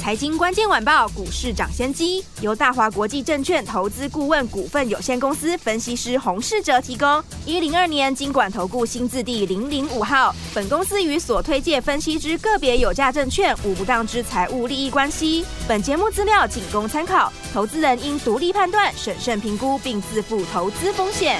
财经关键晚报股市涨先机由大华国际证券投资顾问股份有限公司分析师洪世哲提供。一零二年经管投顾新字第零零五号。本公司与所推介分析之个别有价证券无不当之财务利益关系。本节目资料仅供参考，投资人应独立判断、审慎评估并自负投资风险。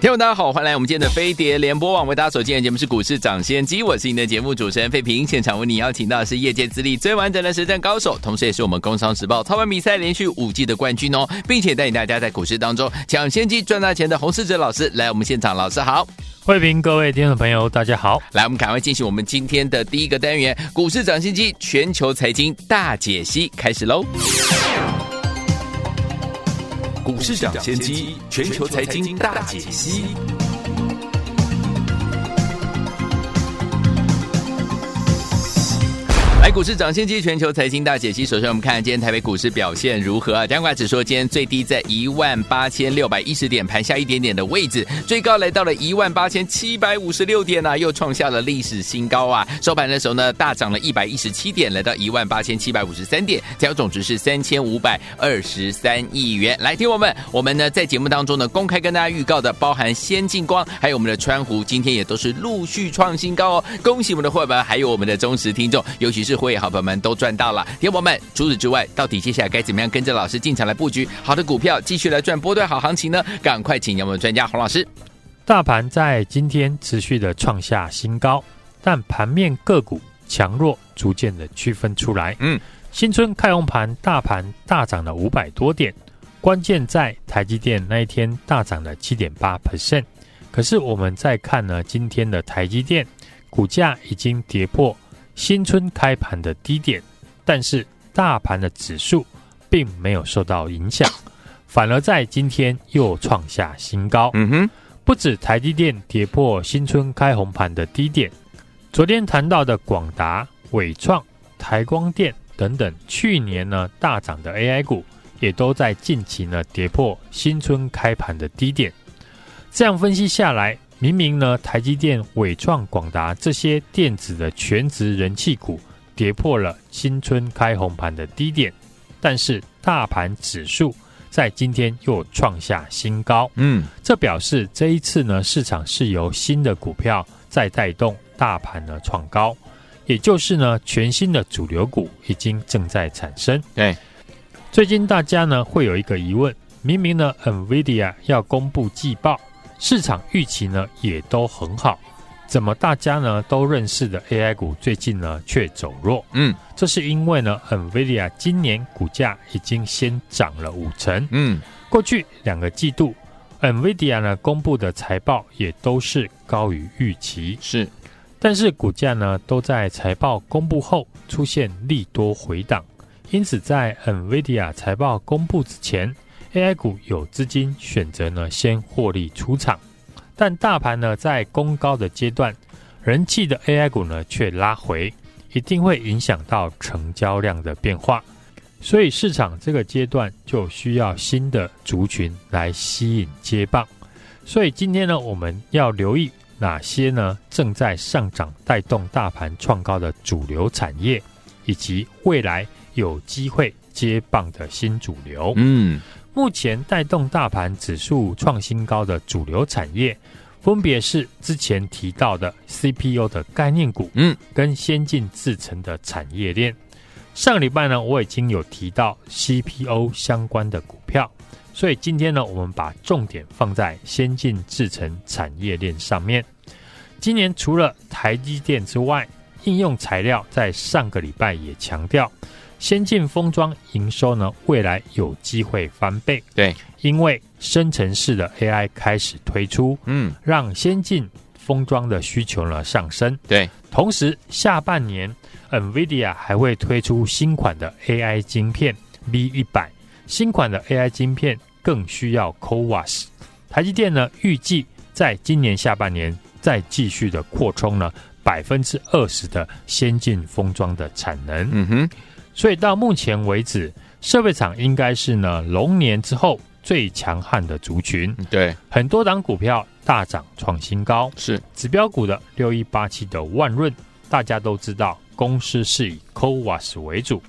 听众大家好，欢迎来我们今天的飞碟联播网，为大家所见的节目是股市涨先机，我是您的节目主持人费平。现场为你邀请到的是业界资历最完整的实战高手，同时也是我们工商时报操盘比赛连续五季的冠军哦，并且带领大家在股市当中抢先机赚大钱的洪世哲老师来我们现场，老师好，慧平，各位听众朋友大家好，来我们赶快进行我们今天的第一个单元股市涨先机全球财经大解析，开始喽。股市涨先机，全球财经大解析。股市涨先机，全球财经大解析。首先，我们看今天台北股市表现如何啊？加权指数今天最低在一万八千六百一十点，盘下一点点的位置，最高来到了一万八千七百五十六点啊，又创下了历史新高啊！收盘的时候呢，大涨了一百一十七点，来到一万八千七百五十三点，成交总值是三千五百二十三亿元。来，听我们，我们呢在节目当中呢公开跟大家预告的，包含先进光，还有我们的川湖，今天也都是陆续创新高哦！恭喜我们的伙伴，还有我们的忠实听众，尤其是。会好朋友们都赚到了，听友们。除此之外，到底接下来该怎么样跟着老师进场来布局好的股票，继续来赚波段好行情呢？赶快请教我们专家洪老师。大盘在今天持续的创下新高，但盘面个股强弱逐渐的区分出来。嗯，新春开红盘，大盘大涨了五百多点，关键在台积电那一天大涨了七点八 percent。可是我们再看呢，今天的台积电股价已经跌破。新春开盘的低点，但是大盘的指数并没有受到影响，反而在今天又创下新高。嗯哼，不止台积电跌破新春开红盘的低点，昨天谈到的广达、伟创、台光电等等去年呢大涨的 AI 股，也都在近期呢跌破新春开盘的低点。这样分析下来。明明呢，台积电、伟创、广达这些电子的全值人气股跌破了新春开红盘的低点，但是大盘指数在今天又创下新高。嗯，这表示这一次呢，市场是由新的股票在带动大盘呢创高，也就是呢，全新的主流股已经正在产生。对，最近大家呢会有一个疑问：明明呢，NVIDIA 要公布季报。市场预期呢也都很好，怎么大家呢都认识的 AI 股最近呢却走弱？嗯，这是因为呢，NVIDIA 今年股价已经先涨了五成。嗯，过去两个季度，NVIDIA 呢公布的财报也都是高于预期。是，但是股价呢都在财报公布后出现利多回档，因此在 NVIDIA 财报公布之前。AI 股有资金选择呢，先获利出场，但大盘呢在攻高的阶段，人气的 AI 股呢却拉回，一定会影响到成交量的变化，所以市场这个阶段就需要新的族群来吸引接棒。所以今天呢，我们要留意哪些呢正在上涨带动大盘创高的主流产业，以及未来有机会接棒的新主流。嗯。目前带动大盘指数创新高的主流产业，分别是之前提到的 CPU 的概念股，嗯，跟先进制程的产业链。上个礼拜呢，我已经有提到 CPU 相关的股票，所以今天呢，我们把重点放在先进制程产业链上面。今年除了台积电之外，应用材料在上个礼拜也强调。先进封装营收呢，未来有机会翻倍。对，因为生成式的 AI 开始推出，嗯，让先进封装的需求呢上升。对，同时下半年 NVIDIA 还会推出新款的 AI 晶片 V 一百新款的 AI 晶片更需要 CoWoS。台积电呢预计在今年下半年再继续的扩充呢百分之二十的先进封装的产能。嗯哼，所以到目前为止，设备厂应该是呢龙年之后最强悍的族群。对，很多档股票大涨创新高，是指标股的六一八七的万润，大家都知道公司是以 CoWoS 为主。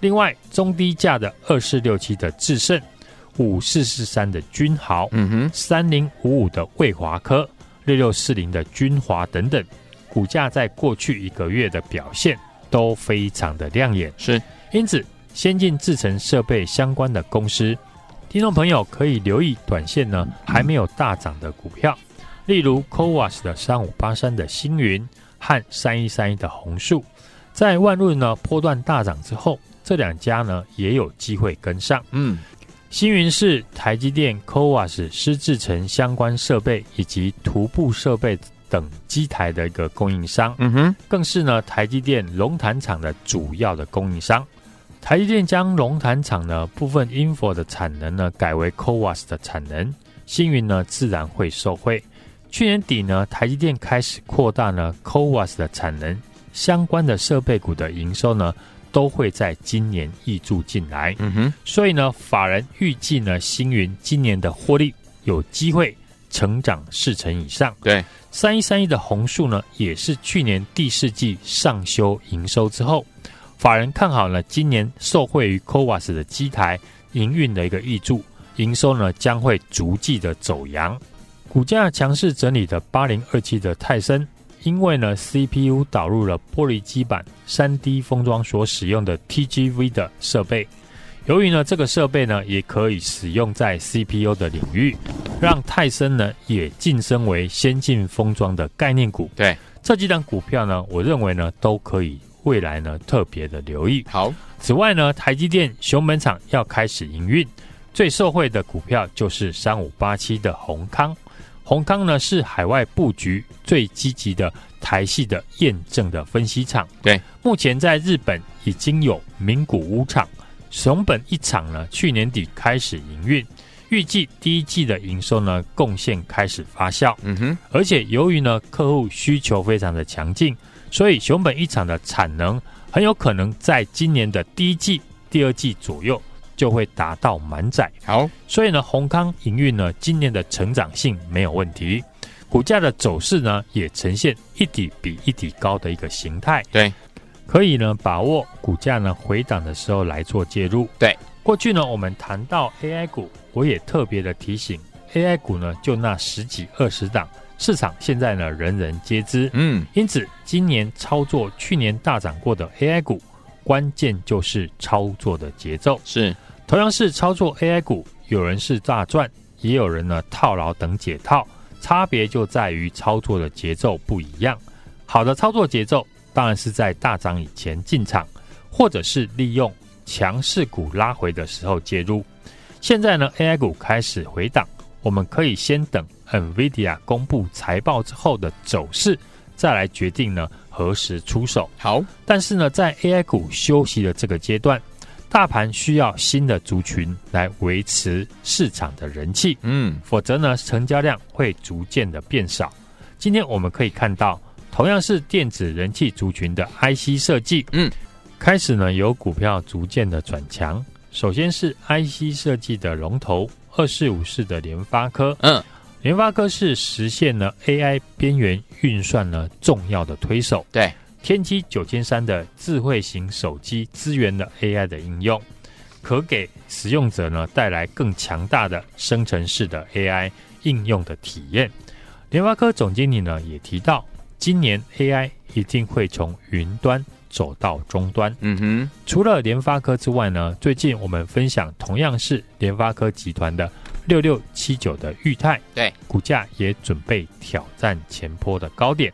另外，中低价的二四六七的智胜，五四四三的君豪，嗯哼，三零五五的卫华科，六六四零的君华等等，股价在过去一个月的表现都非常的亮眼。是，因此，先进制程设备相关的公司，听众朋友可以留意短线呢还没有大涨的股票，例如 c o w a s 的三五八三的星云和三一三一的红树，在万润呢波段大涨之后。这两家呢也有机会跟上。嗯，星云是台积电 c o w a s 湿制成相关设备以及徒步设备等机台的一个供应商。嗯哼，更是呢台积电龙潭厂的主要的供应商。台积电将龙潭厂呢部分 InFO 的产能呢改为 CoWoS 的产能，星云呢自然会受惠。去年底呢台积电开始扩大呢 CoWoS 的产能，相关的设备股的营收呢。都会在今年挹注进来，嗯哼，所以呢，法人预计呢，星云今年的获利有机会成长四成以上。对，三一三一的红树呢，也是去年第四季上修营收之后，法人看好呢，今年受惠于 c o v a s 的机台营运的一个挹注，营收呢将会逐季的走扬。股价强势整理的八零二七的泰森。因为呢，CPU 导入了玻璃基板三 D 封装所使用的 TGV 的设备。由于呢，这个设备呢也可以使用在 CPU 的领域，让泰森呢也晋升为先进封装的概念股。对，这几档股票呢，我认为呢都可以未来呢特别的留意。好，此外呢，台积电熊本厂要开始营运，最受惠的股票就是三五八七的宏康。宏康呢是海外布局最积极的台系的验证的分析厂，对，目前在日本已经有名古屋厂、熊本一厂呢，去年底开始营运，预计第一季的营收呢贡献开始发酵，嗯哼，而且由于呢客户需求非常的强劲，所以熊本一厂的产能很有可能在今年的第一季、第二季左右。就会达到满载。好，所以呢，宏康营运呢，今年的成长性没有问题，股价的走势呢，也呈现一底比一底高的一个形态。对，可以呢，把握股价呢回档的时候来做介入。对，过去呢，我们谈到 AI 股，我也特别的提醒，AI 股呢就那十几二十档，市场现在呢人人皆知。嗯，因此今年操作去年大涨过的 AI 股，关键就是操作的节奏。是。同样是操作 AI 股，有人是大赚，也有人呢套牢等解套，差别就在于操作的节奏不一样。好的操作节奏，当然是在大涨以前进场，或者是利用强势股拉回的时候介入。现在呢，AI 股开始回档，我们可以先等 NVIDIA 公布财报之后的走势，再来决定呢何时出手。好，但是呢，在 AI 股休息的这个阶段。大盘需要新的族群来维持市场的人气，嗯，否则呢，成交量会逐渐的变少。今天我们可以看到，同样是电子人气族群的 IC 设计，嗯，开始呢有股票逐渐的转强。首先是 IC 设计的龙头二四五四的联发科，嗯，联发科是实现了 AI 边缘运算呢重要的推手，对。天玑九千三的智慧型手机支援了 AI 的应用，可给使用者呢带来更强大的生成式的 AI 应用的体验。联发科总经理呢也提到，今年 AI 一定会从云端走到终端。嗯哼，除了联发科之外呢，最近我们分享同样是联发科集团的六六七九的裕泰，对，股价也准备挑战前坡的高点。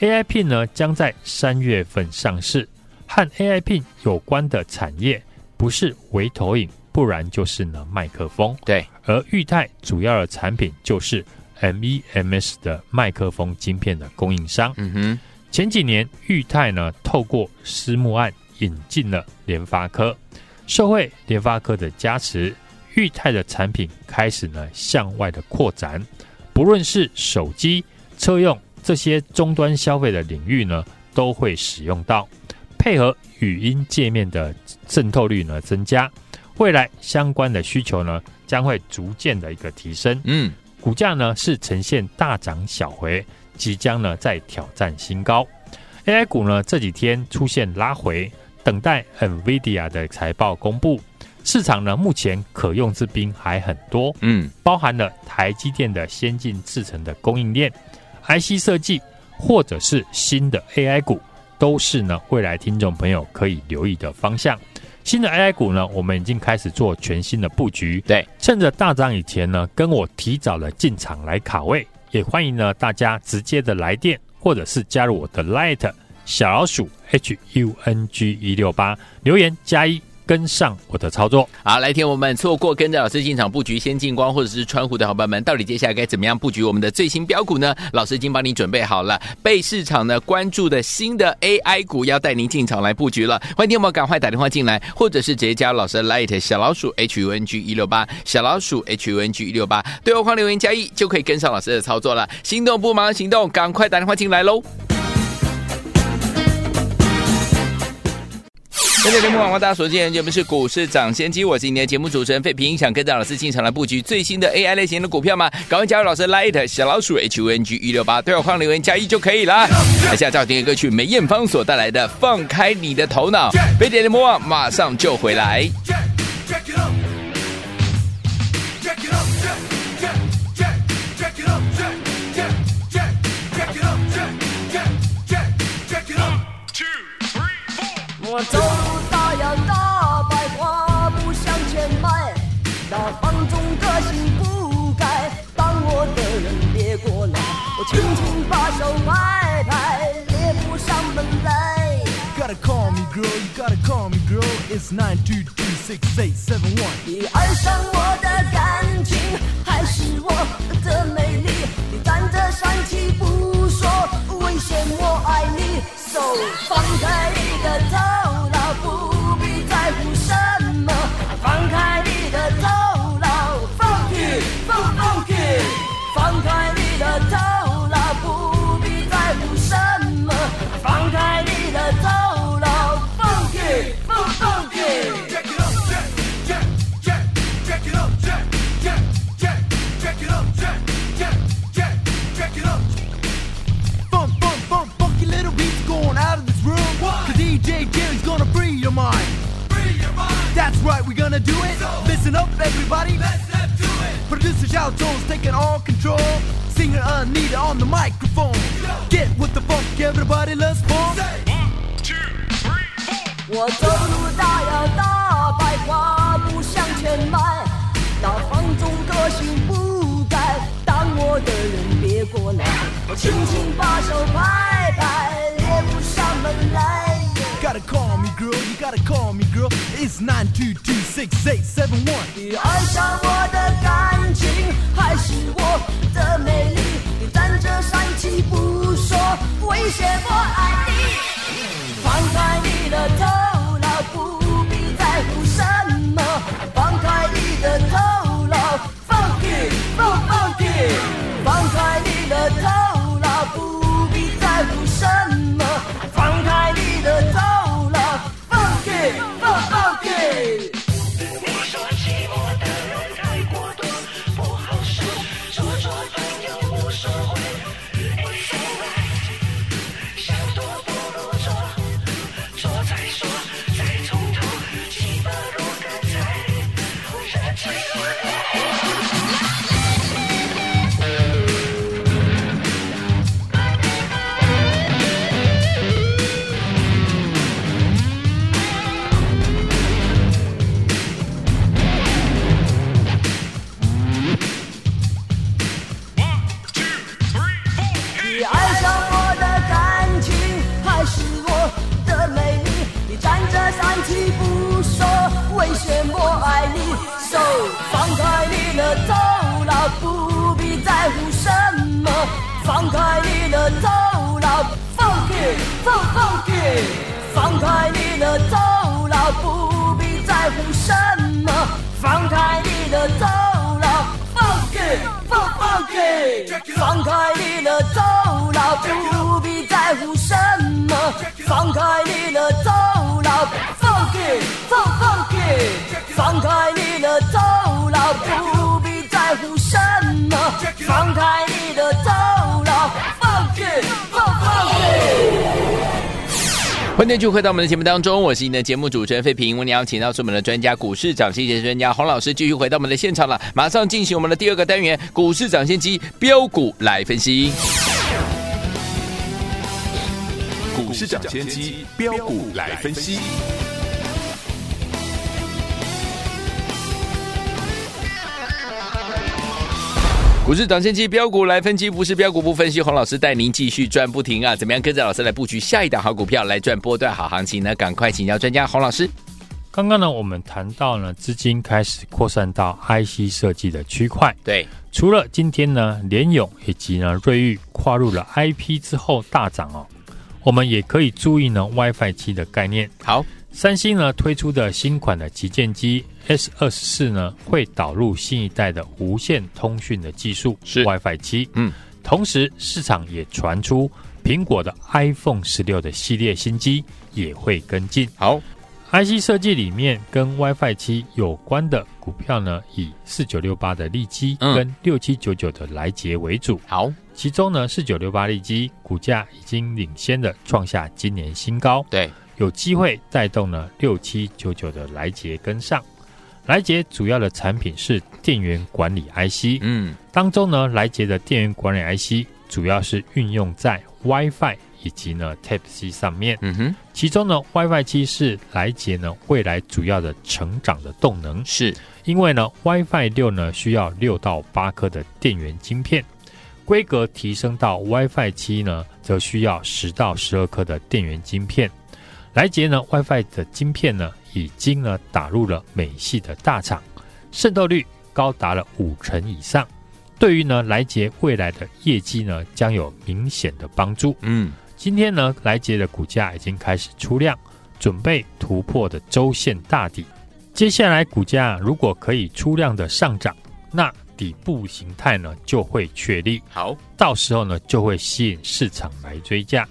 AI Pin 呢将在三月份上市，和 AI Pin 有关的产业不是微投影，不然就是呢麦克风。对，而裕泰主要的产品就是 MEMS 的麦克风晶片的供应商。嗯哼，前几年裕泰呢透过私募案引进了联发科，受惠联发科的加持，裕泰的产品开始呢向外的扩展，不论是手机、车用。这些终端消费的领域呢，都会使用到。配合语音界面的渗透率呢增加，未来相关的需求呢将会逐渐的一个提升。嗯，股价呢是呈现大涨小回，即将呢再挑战新高。AI 股呢这几天出现拉回，等待 NVIDIA 的财报公布。市场呢目前可用之兵还很多，嗯，包含了台积电的先进制程的供应链、IC 设计，或者是新的 AI 股。都是呢，未来听众朋友可以留意的方向。新的 AI 股呢，我们已经开始做全新的布局。对，趁着大涨以前呢，跟我提早了进场来卡位，也欢迎呢大家直接的来电，或者是加入我的 Light 小老鼠 H U N G 一六八留言加一。跟上我的操作，好，来听我们错过跟着老师进场布局先进光或者是川湖的伙伴们，到底接下来该怎么样布局我们的最新标股呢？老师已经帮你准备好了，被市场呢关注的新的 AI 股，要带您进场来布局了。欢迎听我们赶快打电话进来，或者是直接加老师的 Light 小老鼠 H U N G 一六八小老鼠 H U N G 一六八，对话框留言加一就可以跟上老师的操作了。心动不忙行动，赶快打电话进来喽！今天节目广告大家所见节目是股市涨先机，我是今天节目主持人费平，想跟着老师进场来布局最新的 AI 类型的股票吗？赶快加入老师 Light 小老鼠 H O N G 一六八，对话框留言加一就可以了。来，下照听歌曲梅艳芳所带来的《放开你的头脑》，飞碟联播网马上就回来。我走路大摇大摆，跨步向前迈，那放纵个性不改，当我的人别过来，我轻轻把手拍拍，列步上门来。Gotta call me girl, you gotta call me girl, it's nine two two six eight seven one。你爱上我的感情，还是我的美丽？你站着帅气不说，危险我爱你，so 放开你的头 你的头。我走路大摇大摆，跨 it's nine two two six eight seven one。你爱上我的感情，还是我的美丽？你站着生气不说，威胁我爱你。放开你的头脑，不必在乎什么。放开你的头脑，放屁放。放开你的走佬，放屁放放屁，放开你的走佬，不必在乎什么，放开你的走佬，放屁放放屁，放开你的走佬，不必在乎什么，放开你的走佬，放屁放放屁，放开你的走佬，不必在乎什。欢迎继续回到我们的节目当中，我是你的节目主持人费平。我们邀请到是我们的专家股市涨先机专家洪老师，继续回到我们的现场了。马上进行我们的第二个单元——股市涨先机标股来分析。股市涨先机标股来分析。股市涨先机标股来分析，不是标股不分析。洪老师带您继续赚不停啊！怎么样跟着老师来布局下一档好股票，来赚波段好行情呢？赶快请教专家洪老师。刚刚呢，我们谈到呢，资金开始扩散到 IC 设计的区块。对，除了今天呢，联勇以及呢，瑞昱跨入了 IP 之后大涨哦，我们也可以注意呢，WiFi 七的概念。好。三星呢推出的新款的旗舰机 S 二十四呢，会导入新一代的无线通讯的技术，是 WiFi 七。嗯，同时市场也传出苹果的 iPhone 十六的系列新机也会跟进。好，IC 设计里面跟 WiFi 七有关的股票呢，以四九六八的利基跟六七九九的来杰为主。好，其中呢四九六八利基股价已经领先的创下今年新高。对。有机会带动呢六七九九的来杰跟上，来捷主要的产品是电源管理 IC，嗯，当中呢，莱捷的电源管理 IC 主要是运用在 WiFi 以及呢 Type C 上面，嗯哼，其中呢 WiFi 七是莱捷呢未来主要的成长的动能，是。因为呢 WiFi 六呢需要六到八颗的电源晶片，规格提升到 WiFi 七呢则需要十到十二颗的电源晶片。来捷呢，WiFi 的晶片呢，已经呢打入了美系的大厂，渗透率高达了五成以上。对于呢莱捷未来的业绩呢，将有明显的帮助。嗯，今天呢莱捷的股价已经开始出量，准备突破的周线大底。接下来股价如果可以出量的上涨，那底部形态呢就会确立。好，到时候呢就会吸引市场来追价。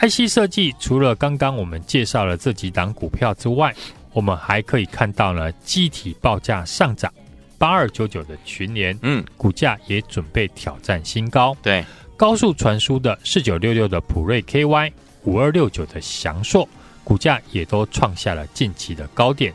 IC 设计除了刚刚我们介绍了这几档股票之外，我们还可以看到呢，机体报价上涨，八二九九的群联，嗯，股价也准备挑战新高。对，高速传输的四九六六的普瑞 KY，五二六九的翔硕，股价也都创下了近期的高点。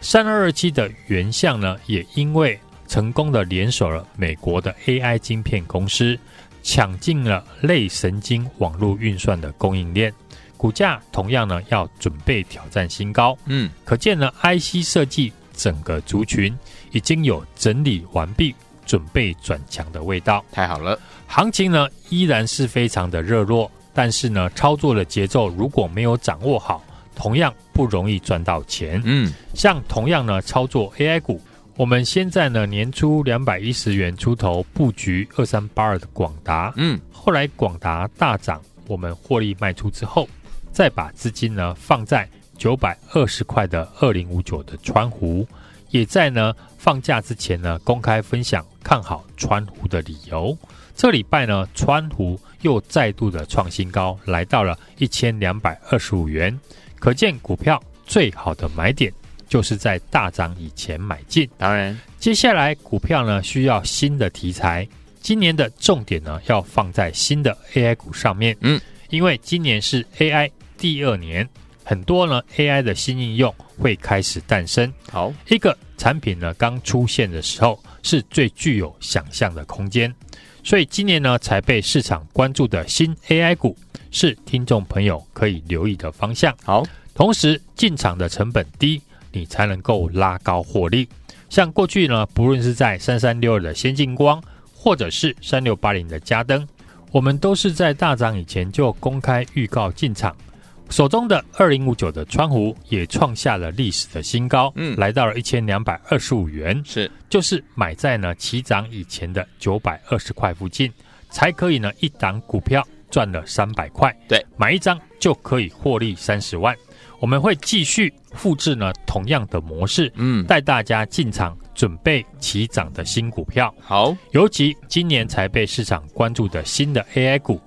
三二二七的原相呢，也因为成功的联手了美国的 AI 晶片公司。抢进了类神经网络运算的供应链，股价同样呢要准备挑战新高。嗯，可见呢 IC 设计整个族群已经有整理完毕，准备转强的味道。太好了，行情呢依然是非常的热络，但是呢操作的节奏如果没有掌握好，同样不容易赚到钱。嗯，像同样呢操作 AI 股。我们现在呢，年初两百一十元出头布局二三八二的广达，嗯，后来广达大涨，我们获利卖出之后，再把资金呢放在九百二十块的二零五九的川湖，也在呢放假之前呢公开分享看好川湖的理由。这礼拜呢，川湖又再度的创新高，来到了一千两百二十五元，可见股票最好的买点。就是在大涨以前买进，当然，接下来股票呢需要新的题材，今年的重点呢要放在新的 AI 股上面，嗯，因为今年是 AI 第二年，很多呢 AI 的新应用会开始诞生。好，一个产品呢刚出现的时候是最具有想象的空间，所以今年呢才被市场关注的新 AI 股是听众朋友可以留意的方向。好，同时进场的成本低。你才能够拉高获利。像过去呢，不论是在三三六二的先进光，或者是三六八零的嘉登，我们都是在大涨以前就公开预告进场。手中的二零五九的川湖也创下了历史的新高，嗯，来到了一千两百二十五元，是，就是买在呢起涨以前的九百二十块附近，才可以呢一档股票赚了三百块，对，买一张就可以获利三十万。我们会继续复制呢同样的模式，嗯，带大家进场准备起涨的新股票。好，尤其今年才被市场关注的新的 AI 股，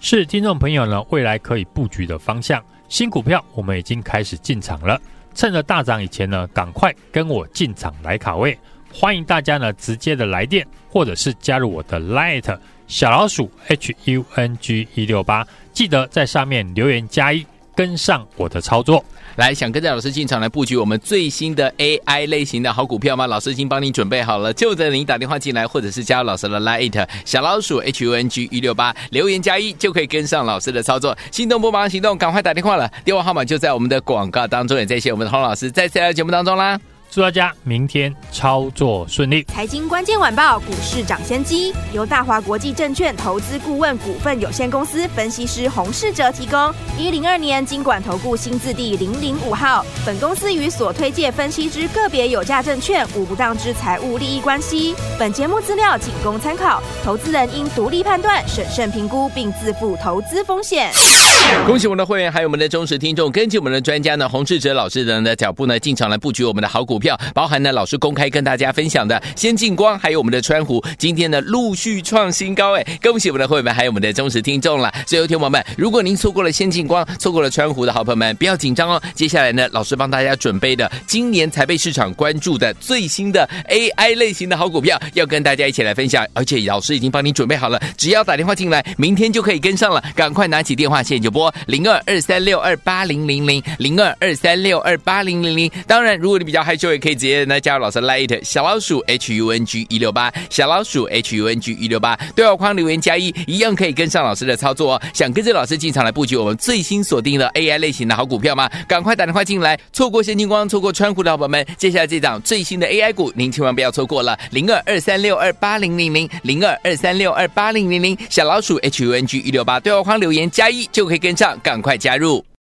是听众朋友呢未来可以布局的方向。新股票我们已经开始进场了，趁着大涨以前呢，赶快跟我进场来卡位。欢迎大家呢直接的来电，或者是加入我的 Light 小老鼠 H U N G 一六八，记得在上面留言加一，跟上我的操作。来，想跟着老师进场来布局我们最新的 AI 类型的好股票吗？老师已经帮您准备好了，就等您打电话进来，或者是加入老师的 Lite 小老鼠 H U N G 一六八，留言加一就可以跟上老师的操作。心动不忙行动，赶快打电话了，电话号码就在我们的广告当中，也在谢我们的洪老师在这节目当中啦。祝大家明天操作顺利！财经关键晚报股市涨先机由大华国际证券投资顾问股份有限公司分析师洪世哲提供。一零二年金管投顾新字第零零五号。本公司与所推介分析之个别有价证券无不当之财务利益关系。本节目资料仅供参考，投资人应独立判断、审慎评估并自负投资风险。恭喜我们的会员，还有我们的忠实听众，根据我们的专家呢洪志哲老师的呢脚步呢进场来布局我们的好股票。包含呢，老师公开跟大家分享的先进光，还有我们的川湖，今天呢陆续创新高，哎，恭喜我们的会员，还有我们的忠实听众了。所以，有听友们，如果您错过了先进光，错过了川湖的好朋友们，不要紧张哦。接下来呢，老师帮大家准备的今年才被市场关注的最新的 AI 类型的好股票，要跟大家一起来分享。而且老师已经帮您准备好了，只要打电话进来，明天就可以跟上了。赶快拿起电话线就拨零二二三六二八零零零零二二三六二八零零零。当然，如果你比较害羞，也可以直接呢加入老师 Light 小老鼠 H U N G 一六八小老鼠 H U N G 一六八对话框留言加一，一样可以跟上老师的操作哦。想跟着老师进场来布局我们最新锁定的 AI 类型的好股票吗？赶快打电话进来，错过先进光，错过川股的好朋友们，接下来这档最新的 AI 股，您千万不要错过了。零二二三六二八零零零零二二三六二八零零零小老鼠 H U N G 一六八对话框留言加一就可以跟上，赶快加入。